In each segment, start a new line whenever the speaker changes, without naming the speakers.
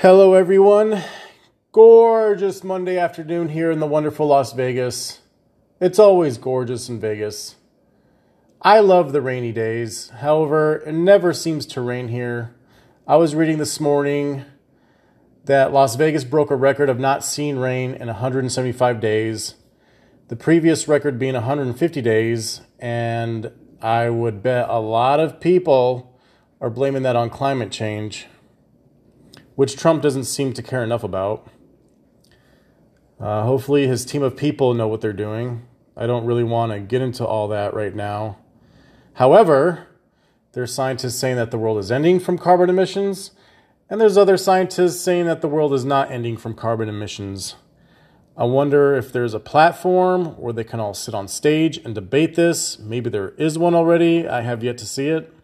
Hello, everyone. Gorgeous Monday afternoon here in the wonderful Las Vegas. It's always gorgeous in Vegas. I love the rainy days. However, it never seems to rain here. I was reading this morning that Las Vegas broke a record of not seeing rain in 175 days, the previous record being 150 days, and I would bet a lot of people are blaming that on climate change which Trump doesn't seem to care enough about. Uh, hopefully, his team of people know what they're doing. I don't really want to get into all that right now. However, there's scientists saying that the world is ending from carbon emissions, and there's other scientists saying that the world is not ending from carbon emissions. I wonder if there's a platform where they can all sit on stage and debate this. Maybe there is one already. I have yet to see it.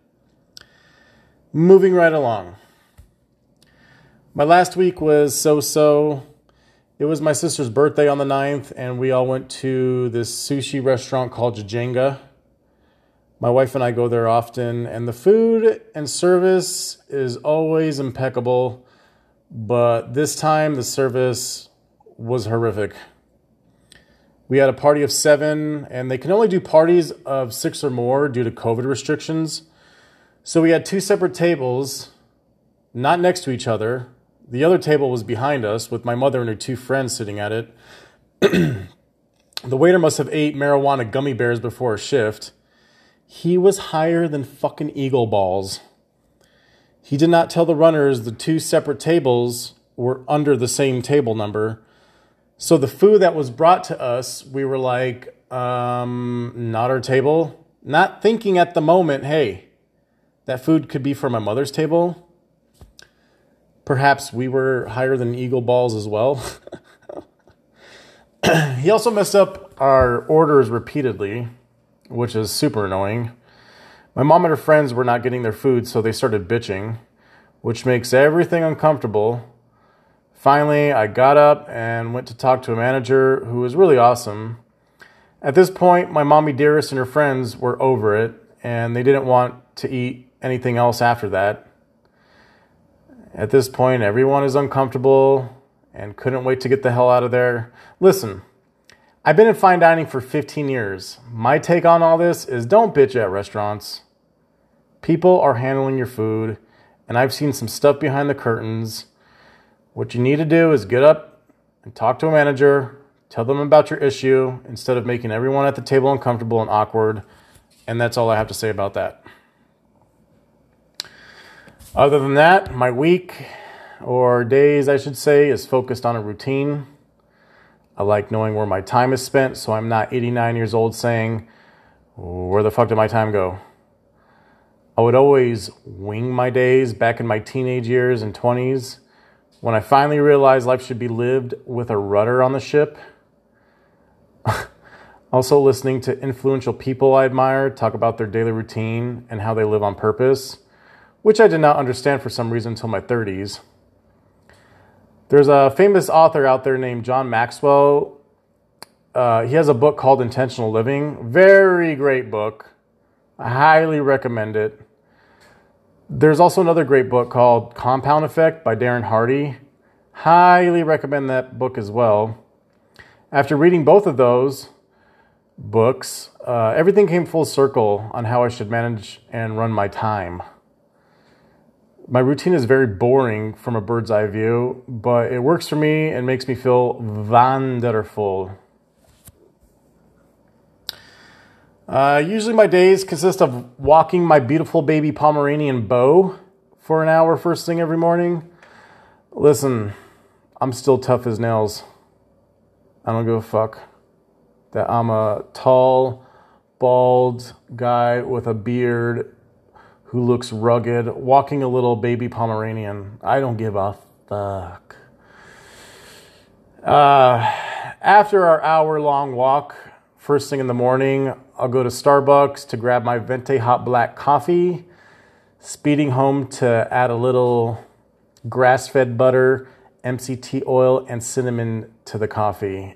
Moving right along. My last week was so so. It was my sister's birthday on the 9th, and we all went to this sushi restaurant called Jajenga. My wife and I go there often, and the food and service is always impeccable, but this time the service was horrific. We had a party of seven, and they can only do parties of six or more due to COVID restrictions. So we had two separate tables, not next to each other, the other table was behind us with my mother and her two friends sitting at it. the waiter must have ate marijuana gummy bears before a shift. He was higher than fucking eagle balls. He did not tell the runners the two separate tables were under the same table number. So the food that was brought to us, we were like, um, not our table. Not thinking at the moment, hey, that food could be for my mother's table perhaps we were higher than Eagle Balls as well. he also messed up our orders repeatedly, which is super annoying. My mom and her friends were not getting their food, so they started bitching, which makes everything uncomfortable. Finally, I got up and went to talk to a manager who was really awesome. At this point, my mommy dearest and her friends were over it, and they didn't want to eat anything else after that. At this point, everyone is uncomfortable and couldn't wait to get the hell out of there. Listen, I've been in fine dining for 15 years. My take on all this is don't bitch at restaurants. People are handling your food, and I've seen some stuff behind the curtains. What you need to do is get up and talk to a manager, tell them about your issue instead of making everyone at the table uncomfortable and awkward. And that's all I have to say about that. Other than that, my week or days, I should say, is focused on a routine. I like knowing where my time is spent, so I'm not 89 years old saying, Where the fuck did my time go? I would always wing my days back in my teenage years and 20s when I finally realized life should be lived with a rudder on the ship. also, listening to influential people I admire talk about their daily routine and how they live on purpose which I did not understand for some reason until my 30s. There's a famous author out there named John Maxwell. Uh, he has a book called Intentional Living. Very great book. I highly recommend it. There's also another great book called Compound Effect by Darren Hardy. Highly recommend that book as well. After reading both of those books, uh, everything came full circle on how I should manage and run my time. My routine is very boring from a bird's eye view, but it works for me and makes me feel wonderful. Uh, usually, my days consist of walking my beautiful baby Pomeranian Bo for an hour first thing every morning. Listen, I'm still tough as nails. I don't give a fuck that I'm a tall, bald guy with a beard who looks rugged, walking a little baby Pomeranian. I don't give a fuck. Uh, after our hour long walk, first thing in the morning, I'll go to Starbucks to grab my Venti hot black coffee, speeding home to add a little grass fed butter, MCT oil, and cinnamon to the coffee.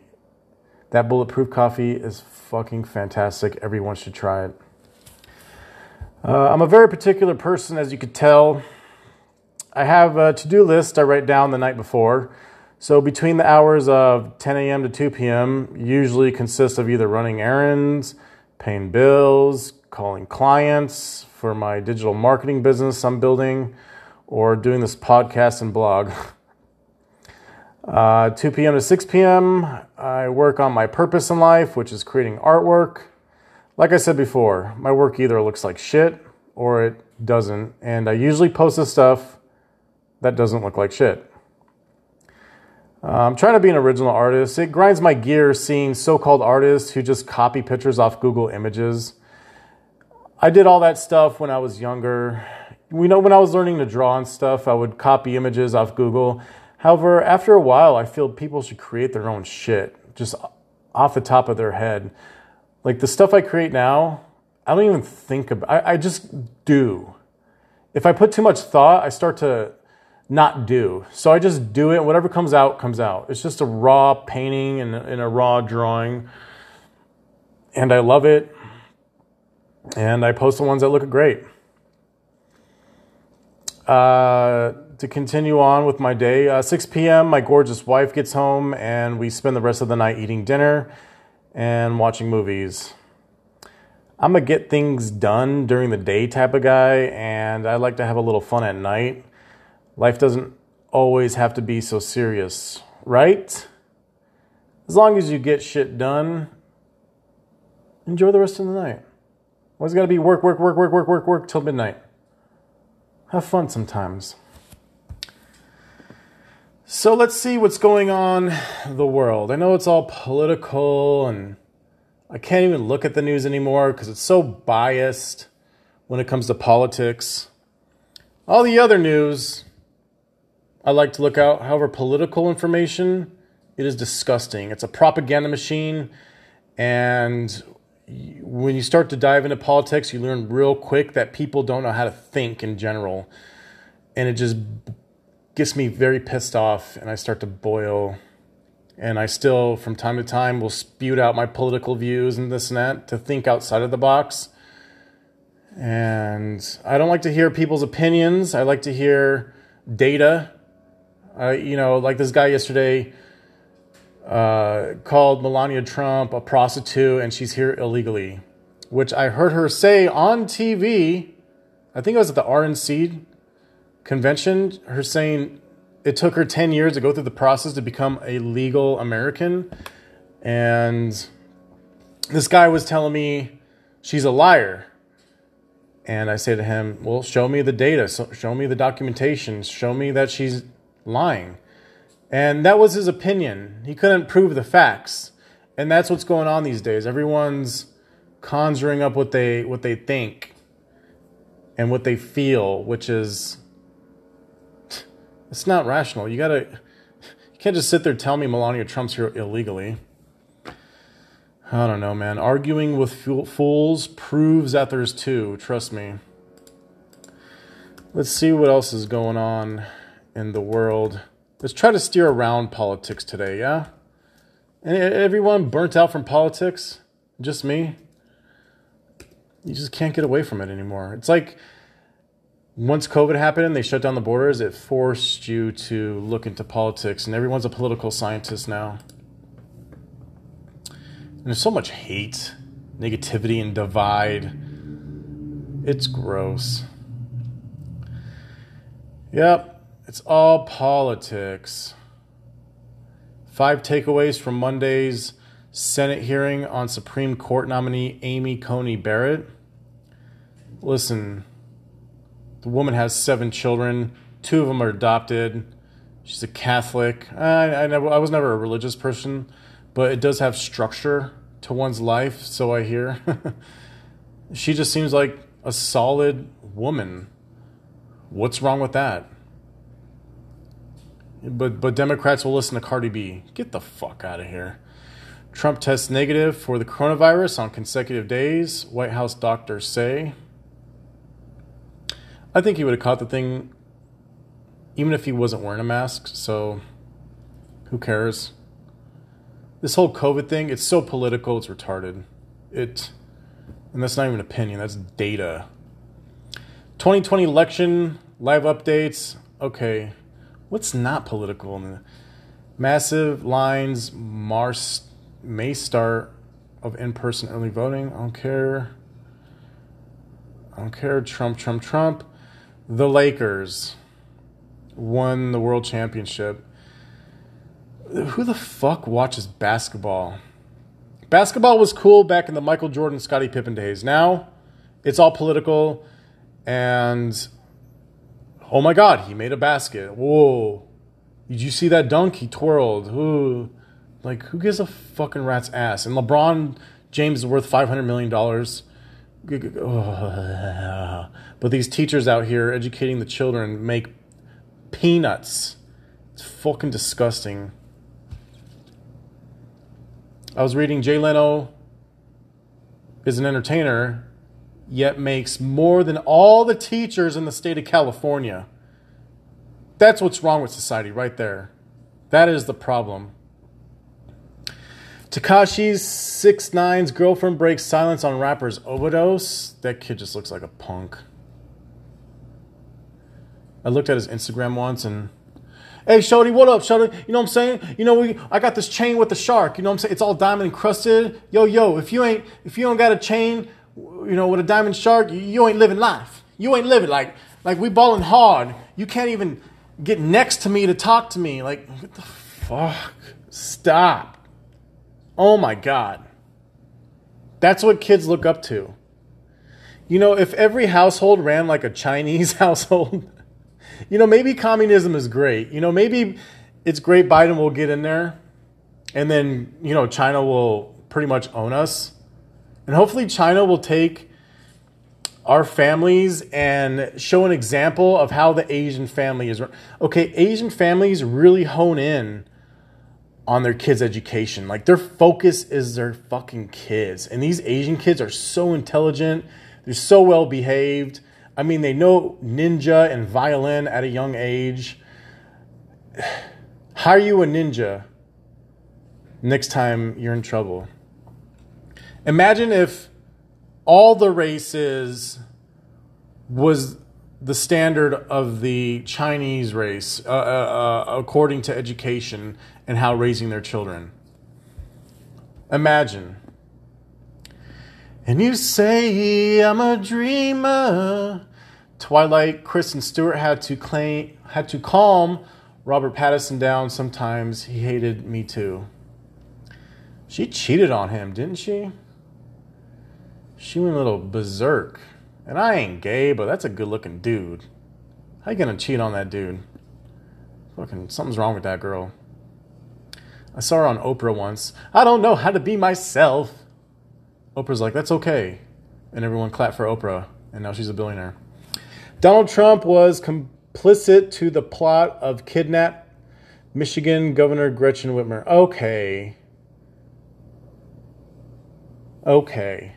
That bulletproof coffee is fucking fantastic. Everyone should try it. Uh, I'm a very particular person, as you could tell. I have a to do list I write down the night before. So between the hours of 10 a.m. to 2 p.m., usually consists of either running errands, paying bills, calling clients for my digital marketing business I'm building, or doing this podcast and blog. Uh, 2 p.m. to 6 p.m., I work on my purpose in life, which is creating artwork. Like I said before, my work either looks like shit or it doesn't, and I usually post the stuff that doesn't look like shit. I'm trying to be an original artist. It grinds my gears seeing so called artists who just copy pictures off Google Images. I did all that stuff when I was younger. We know when I was learning to draw and stuff, I would copy images off Google However, after a while, I feel people should create their own shit just off the top of their head. Like the stuff I create now, I don't even think about. I, I just do. If I put too much thought, I start to not do. So I just do it, and whatever comes out comes out. It's just a raw painting and, and a raw drawing, and I love it. And I post the ones that look great. Uh, to continue on with my day. Uh, 6 p.m., my gorgeous wife gets home, and we spend the rest of the night eating dinner and watching movies. I'm a get things done during the day type of guy, and I like to have a little fun at night. Life doesn't always have to be so serious, right? As long as you get shit done, enjoy the rest of the night. Always got to be work, work, work, work, work, work, work till midnight. Have fun sometimes. So let's see what's going on the world. I know it's all political and I can't even look at the news anymore because it's so biased when it comes to politics. All the other news I like to look out. However, political information, it is disgusting. It's a propaganda machine and when you start to dive into politics, you learn real quick that people don't know how to think in general. And it just gets me very pissed off and I start to boil. And I still, from time to time, will spew out my political views and this and that to think outside of the box. And I don't like to hear people's opinions. I like to hear data. Uh, you know, like this guy yesterday uh, called Melania Trump a prostitute and she's here illegally, which I heard her say on TV. I think it was at the RNC convention, her saying it took her 10 years to go through the process to become a legal American. And this guy was telling me she's a liar. And I say to him, Well, show me the data, so show me the documentation, show me that she's lying. And that was his opinion. He couldn't prove the facts. And that's what's going on these days. Everyone's conjuring up what they what they think and what they feel, which is it's not rational. You gotta, you can't just sit there tell me Melania Trump's here illegally. I don't know, man. Arguing with fools proves that there's two. Trust me. Let's see what else is going on in the world. Let's try to steer around politics today, yeah? And Everyone burnt out from politics? Just me? You just can't get away from it anymore. It's like once COVID happened and they shut down the borders, it forced you to look into politics, and everyone's a political scientist now. And there's so much hate, negativity, and divide. It's gross. Yep, it's all politics. Five takeaways from Monday's Senate hearing on Supreme Court nominee Amy Coney Barrett. Listen, the woman has seven children. Two of them are adopted. She's a Catholic. I, I, never, I was never a religious person, but it does have structure to one's life, so I hear. she just seems like a solid woman. What's wrong with that? But but Democrats will listen to Cardi B. Get the fuck out of here. Trump tests negative for the coronavirus on consecutive days. White House doctors say. I think he would have caught the thing even if he wasn't wearing a mask. So who cares? This whole COVID thing, it's so political, it's retarded. It and that's not even opinion, that's data. 2020 election live updates. Okay, what's not political? Massive lines Mars may start of in-person early voting. I don't care. I don't care. Trump, Trump, Trump. The Lakers won the world championship. Who the fuck watches basketball? Basketball was cool back in the Michael Jordan, Scottie Pippen days. Now it's all political and oh my god, he made a basket. Whoa. Did you see that dunk? He twirled. Ooh. Like who gives a fucking rat's ass? And LeBron James is worth 500 million dollars. Oh, but these teachers out here educating the children make peanuts. It's fucking disgusting. I was reading Jay Leno is an entertainer, yet makes more than all the teachers in the state of California. That's what's wrong with society right there. That is the problem. Tekashi's six girlfriend breaks silence on rapper's overdose. That kid just looks like a punk. I looked at his Instagram once and Hey Shody, what up, Shody? You know what I'm saying? You know, we I got this chain with the shark. You know what I'm saying? It's all diamond encrusted. Yo, yo, if you ain't if you don't got a chain, you know, with a diamond shark, you, you ain't living life. You ain't living like like we balling hard. You can't even get next to me to talk to me. Like what the fuck? Stop. Oh my god. That's what kids look up to. You know, if every household ran like a Chinese household, you know, maybe communism is great. You know, maybe it's great Biden will get in there and then, you know, China will pretty much own us. And hopefully China will take our families and show an example of how the Asian family is. Okay, Asian families really hone in on their kids' education. Like their focus is their fucking kids. And these Asian kids are so intelligent, they're so well behaved. I mean, they know ninja and violin at a young age. Hire you a ninja next time you're in trouble. Imagine if all the races was the standard of the Chinese race uh, uh, uh, according to education and how raising their children. Imagine. And you say I'm a dreamer. Twilight, Kristen Stewart had to claim had to calm Robert Pattinson down. Sometimes he hated me too. She cheated on him, didn't she? She went a little berserk. And I ain't gay, but that's a good looking dude. How you gonna cheat on that dude? Fucking something's wrong with that girl. I saw her on Oprah once. I don't know how to be myself. Oprah's like, that's okay. And everyone clapped for Oprah, and now she's a billionaire. Donald Trump was complicit to the plot of kidnap Michigan Governor Gretchen Whitmer. Okay. Okay.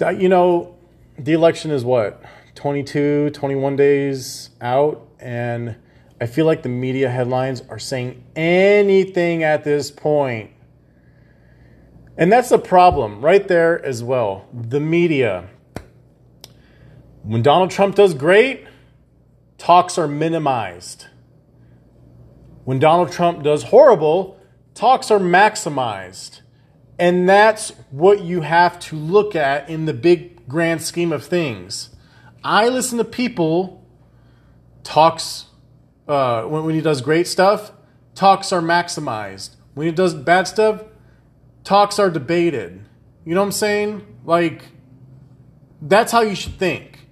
You know, the election is what? 22, 21 days out, and I feel like the media headlines are saying anything at this point and that's the problem right there as well. The media. When Donald Trump does great, talks are minimized. When Donald Trump does horrible, talks are maximized. And that's what you have to look at in the big grand scheme of things. I listen to people talks uh, when, when he does great stuff, talks are maximized. When he does bad stuff, talks are debated. You know what I'm saying? Like, that's how you should think.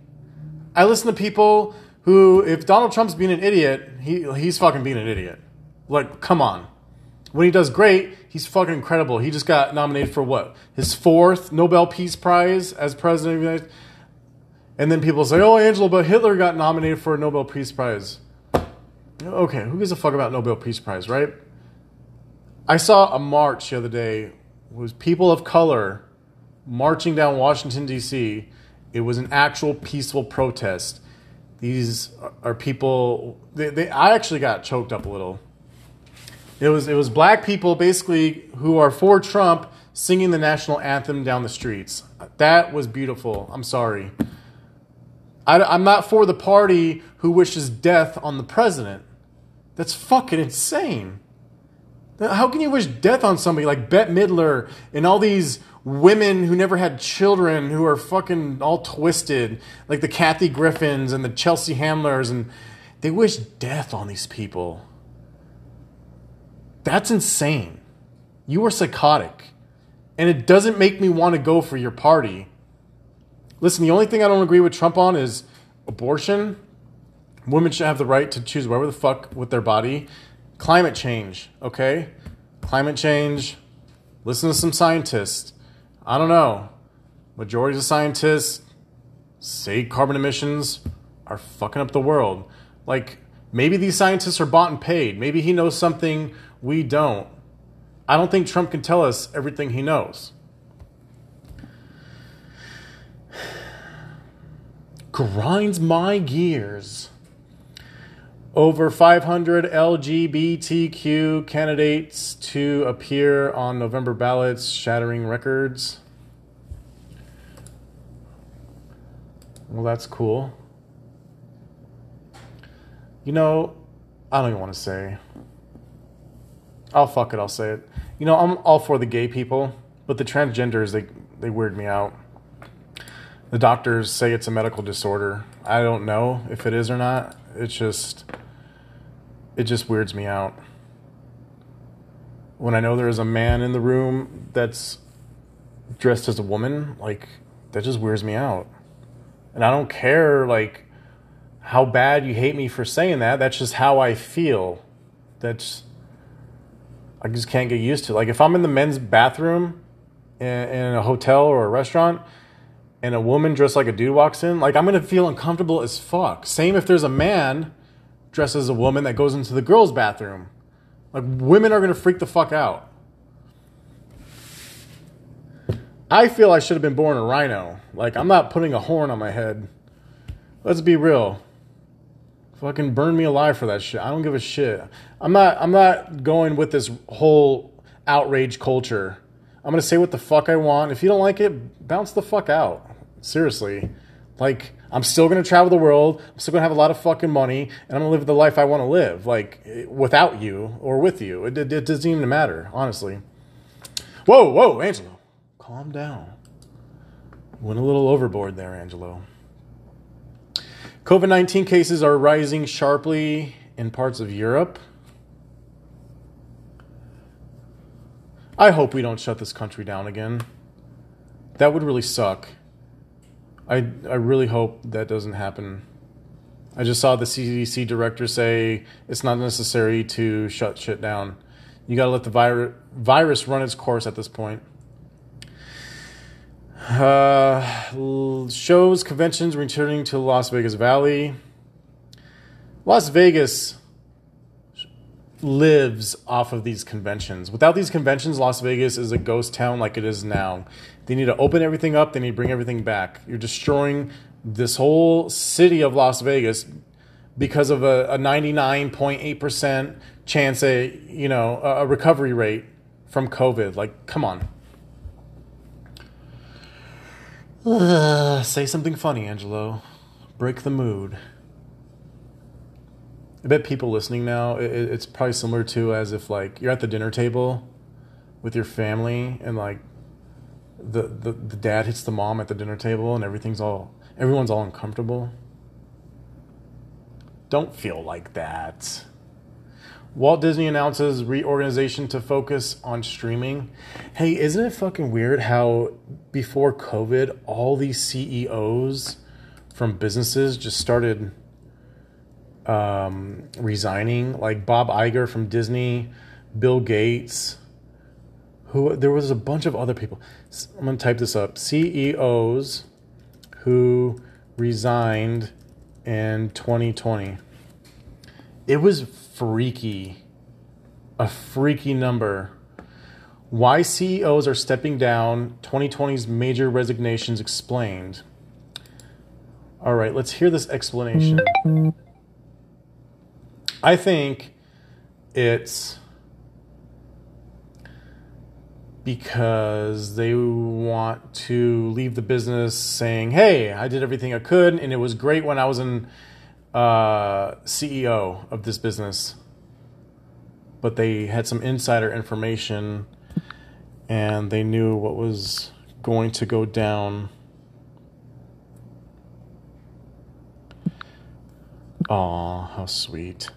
I listen to people who, if Donald Trump's being an idiot, he, he's fucking being an idiot. Like, come on. When he does great, he's fucking incredible. He just got nominated for what? His fourth Nobel Peace Prize as president of the United States. And then people say, oh, Angela, but Hitler got nominated for a Nobel Peace Prize. Okay, who gives a fuck about Nobel Peace Prize, right? I saw a march the other day was people of color marching down Washington D.C. It was an actual peaceful protest. These are people. They, they, I actually got choked up a little. It was it was black people basically who are for Trump singing the national anthem down the streets. That was beautiful. I'm sorry. I, I'm not for the party who wishes death on the president. That's fucking insane. How can you wish death on somebody like Bette Midler and all these women who never had children who are fucking all twisted, like the Kathy Griffins and the Chelsea Handlers, and they wish death on these people? That's insane. You are psychotic. And it doesn't make me want to go for your party. Listen, the only thing I don't agree with Trump on is abortion. Women should have the right to choose whatever the fuck with their body. Climate change, okay? Climate change. Listen to some scientists. I don't know. Majority of scientists say carbon emissions are fucking up the world. Like, maybe these scientists are bought and paid. Maybe he knows something we don't. I don't think Trump can tell us everything he knows. Grinds my gears. Over 500 LGBTQ candidates to appear on November ballots, shattering records. Well, that's cool. You know, I don't even want to say. I'll fuck it, I'll say it. You know, I'm all for the gay people, but the transgenders, they, they weird me out. The doctors say it's a medical disorder. I don't know if it is or not. It's just it just weirds me out. When I know there is a man in the room that's dressed as a woman, like that just weirds me out. And I don't care like how bad you hate me for saying that. That's just how I feel. That's I just can't get used to. Like if I'm in the men's bathroom in, in a hotel or a restaurant and a woman dressed like a dude walks in, like I'm gonna feel uncomfortable as fuck. Same if there's a man dressed as a woman that goes into the girls' bathroom. Like, women are to freak the fuck out. I feel I should have been born a rhino. Like, I'm not putting a horn on my head. Let's be real. Fucking burn me alive for that shit. I don't give a shit. I'm not I'm not going with this whole outrage culture. I'm gonna say what the fuck I want. If you don't like it, bounce the fuck out. Seriously. Like, I'm still gonna travel the world. I'm still gonna have a lot of fucking money, and I'm gonna live the life I want to live, like without you or with you. It, it, it, doesn't even matter, honestly. Whoa, whoa, Angelo, calm down. Went a little overboard there, Angelo. COVID 19 cases are rising sharply in parts of Europe. I hope we don't shut this country down again. That would really suck. I I really hope that doesn't happen. I just saw the CDC director say it's not necessary to shut shit down. You got to let the vir- virus run its course at this point. Uh, shows, conventions returning to Las Vegas Valley. Las Vegas lives off of these conventions. Without these conventions, Las Vegas is a ghost town like it is now. They need to open everything up. They need to bring everything back. You're destroying this whole city of Las Vegas because of a, a 99.8% chance, a you know, a recovery rate from COVID. Like, come on. Uh, say something funny, Angelo. Break the mood. I bet people listening now, it, it's probably similar to as if like you're at the dinner table with your family and like the, the, the dad hits the mom at the dinner table and everything's all everyone's all uncomfortable. Don't feel like that. Walt Disney announces reorganization to focus on streaming. Hey, isn't it fucking weird how before COVID, all these CEOs from businesses just started um, resigning, like Bob Iger from Disney, Bill Gates, who there was a bunch of other people. I'm gonna type this up. CEOs who resigned in 2020. It was freaky, a freaky number. Why CEOs are stepping down, 2020's major resignations explained. All right, let's hear this explanation. I think it's because they want to leave the business saying, "Hey, I did everything I could, and it was great when I was in uh, CEO of this business." But they had some insider information, and they knew what was going to go down. Aw, how sweet.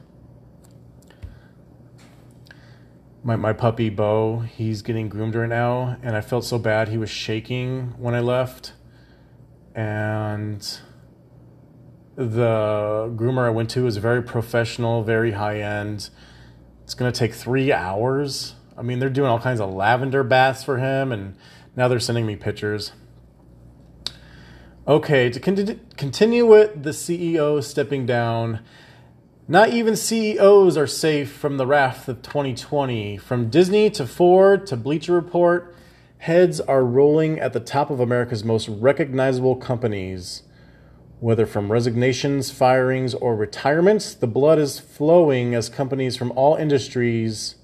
My, my puppy Bo, he's getting groomed right now, and I felt so bad. He was shaking when I left, and the groomer I went to is very professional, very high end. It's gonna take three hours. I mean, they're doing all kinds of lavender baths for him, and now they're sending me pictures. Okay, to con- continue with the CEO stepping down not even CEOs are safe from the wrath of 2020. From Disney to Ford to Bleacher Report, heads are rolling at the top of America's most recognizable companies. Whether from resignations, firings, or retirements, the blood is flowing as companies from all industries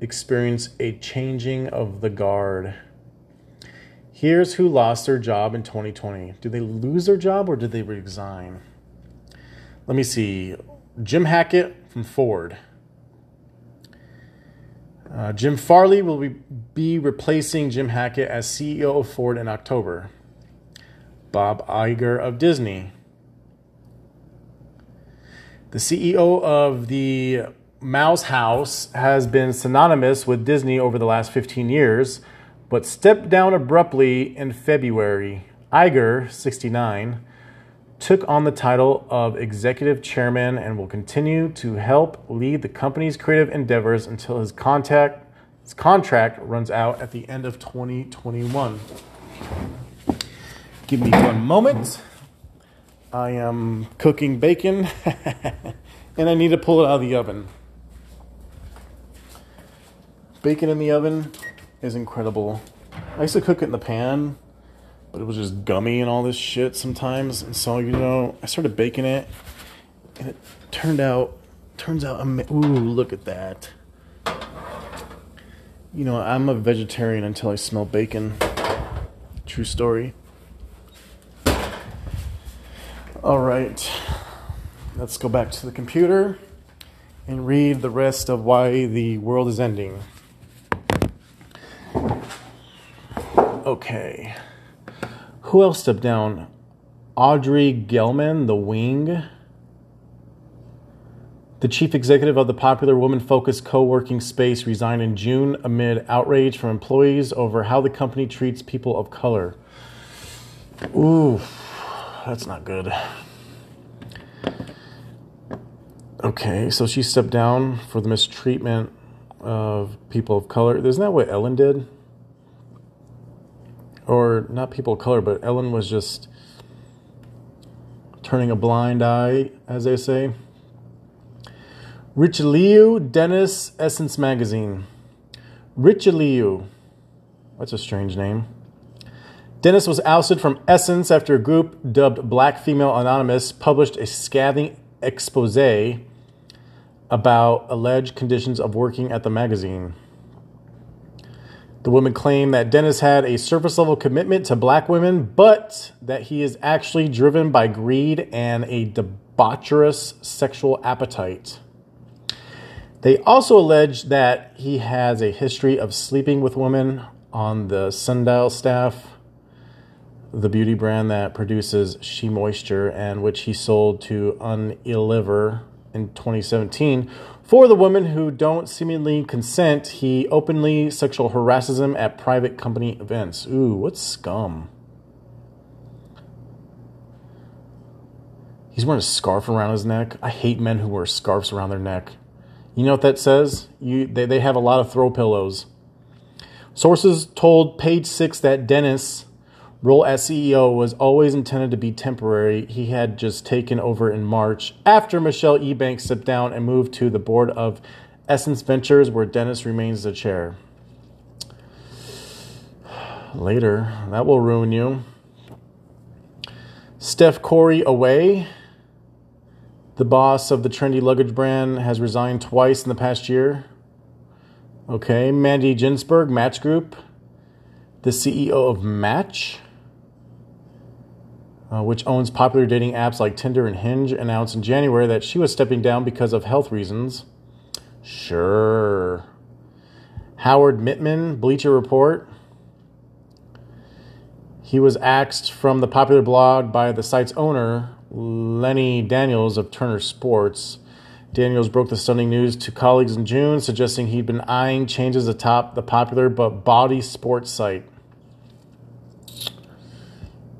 experience a changing of the guard. Here's who lost their job in 2020. Do they lose their job or did they resign? Let me see. Jim Hackett from Ford. Uh, Jim Farley will be, replacing Jim Hackett as CEO of Ford in October. Bob Iger of Disney. The CEO of the Mouse House has been synonymous with Disney over the last 15 years, but stepped down abruptly in February. Iger, 69, took on the title of executive chairman and will continue to help lead the company's creative endeavors until his contact his contract runs out at the end of 2021. Give me one moment. I am cooking bacon and I need to pull it out of the oven. Bacon in the oven is incredible. I used to cook it in the pan but it was just gummy and all this shit sometimes. And so, you know, I started baking it, and it turned out, turns out, I'm, ooh, look at that. You know, I'm a vegetarian until I smell bacon. True story. All right, let's go back to the computer and read the rest of why the world is ending. Okay. Who else stepped down? Audrey Gelman, The Wing. The chief executive of the popular woman focused co working space resigned in June amid outrage from employees over how the company treats people of color. Ooh, that's not good. Okay, so she stepped down for the mistreatment of people of color. Isn't that what Ellen did? Or not people of color, but Ellen was just turning a blind eye, as they say. Richelieu Dennis Essence Magazine. Richelieu. That's a strange name. Dennis was ousted from Essence after a group dubbed Black Female Anonymous published a scathing expose about alleged conditions of working at the magazine. The women claim that Dennis had a surface level commitment to black women, but that he is actually driven by greed and a debaucherous sexual appetite. They also allege that he has a history of sleeping with women on the Sundial staff, the beauty brand that produces SheaMoisture and which he sold to Unilever in 2017 for the women who don't seemingly consent, he openly sexual harasses them at private company events. Ooh, what scum. He's wearing a scarf around his neck. I hate men who wear scarves around their neck. You know what that says? You, they, they have a lot of throw pillows. Sources told Page Six that Dennis role as CEO was always intended to be temporary. He had just taken over in March after Michelle Ebanks stepped down and moved to the board of Essence Ventures, where Dennis remains the chair. Later, that will ruin you. Steph Korey away. The boss of the trendy luggage brand has resigned twice in the past year. Okay, Mandy Ginsberg, Match Group, The CEO of Match, uh, which owns popular dating apps like Tinder and Hinge, announced in January that she was stepping down because of health reasons. Sure. Howard Mittman, Bleacher Report. He was axed from the popular blog by the site's owner, Lenny Daniels of Turner Sports. Daniels broke the stunning news to colleagues in June, suggesting he'd been eyeing changes atop the popular but body sports site.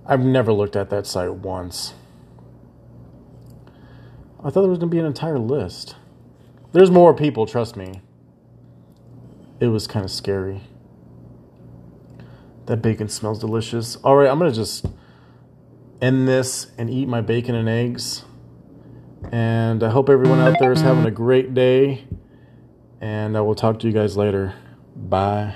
I've never looked at that site once. I thought there was going to be an entire list. There's more people, trust me. It was kind of scary. That bacon smells delicious. All right, I'm going to just end this and eat my bacon and eggs. And I hope everyone out there is having a great day. And I will talk to you guys later. Bye.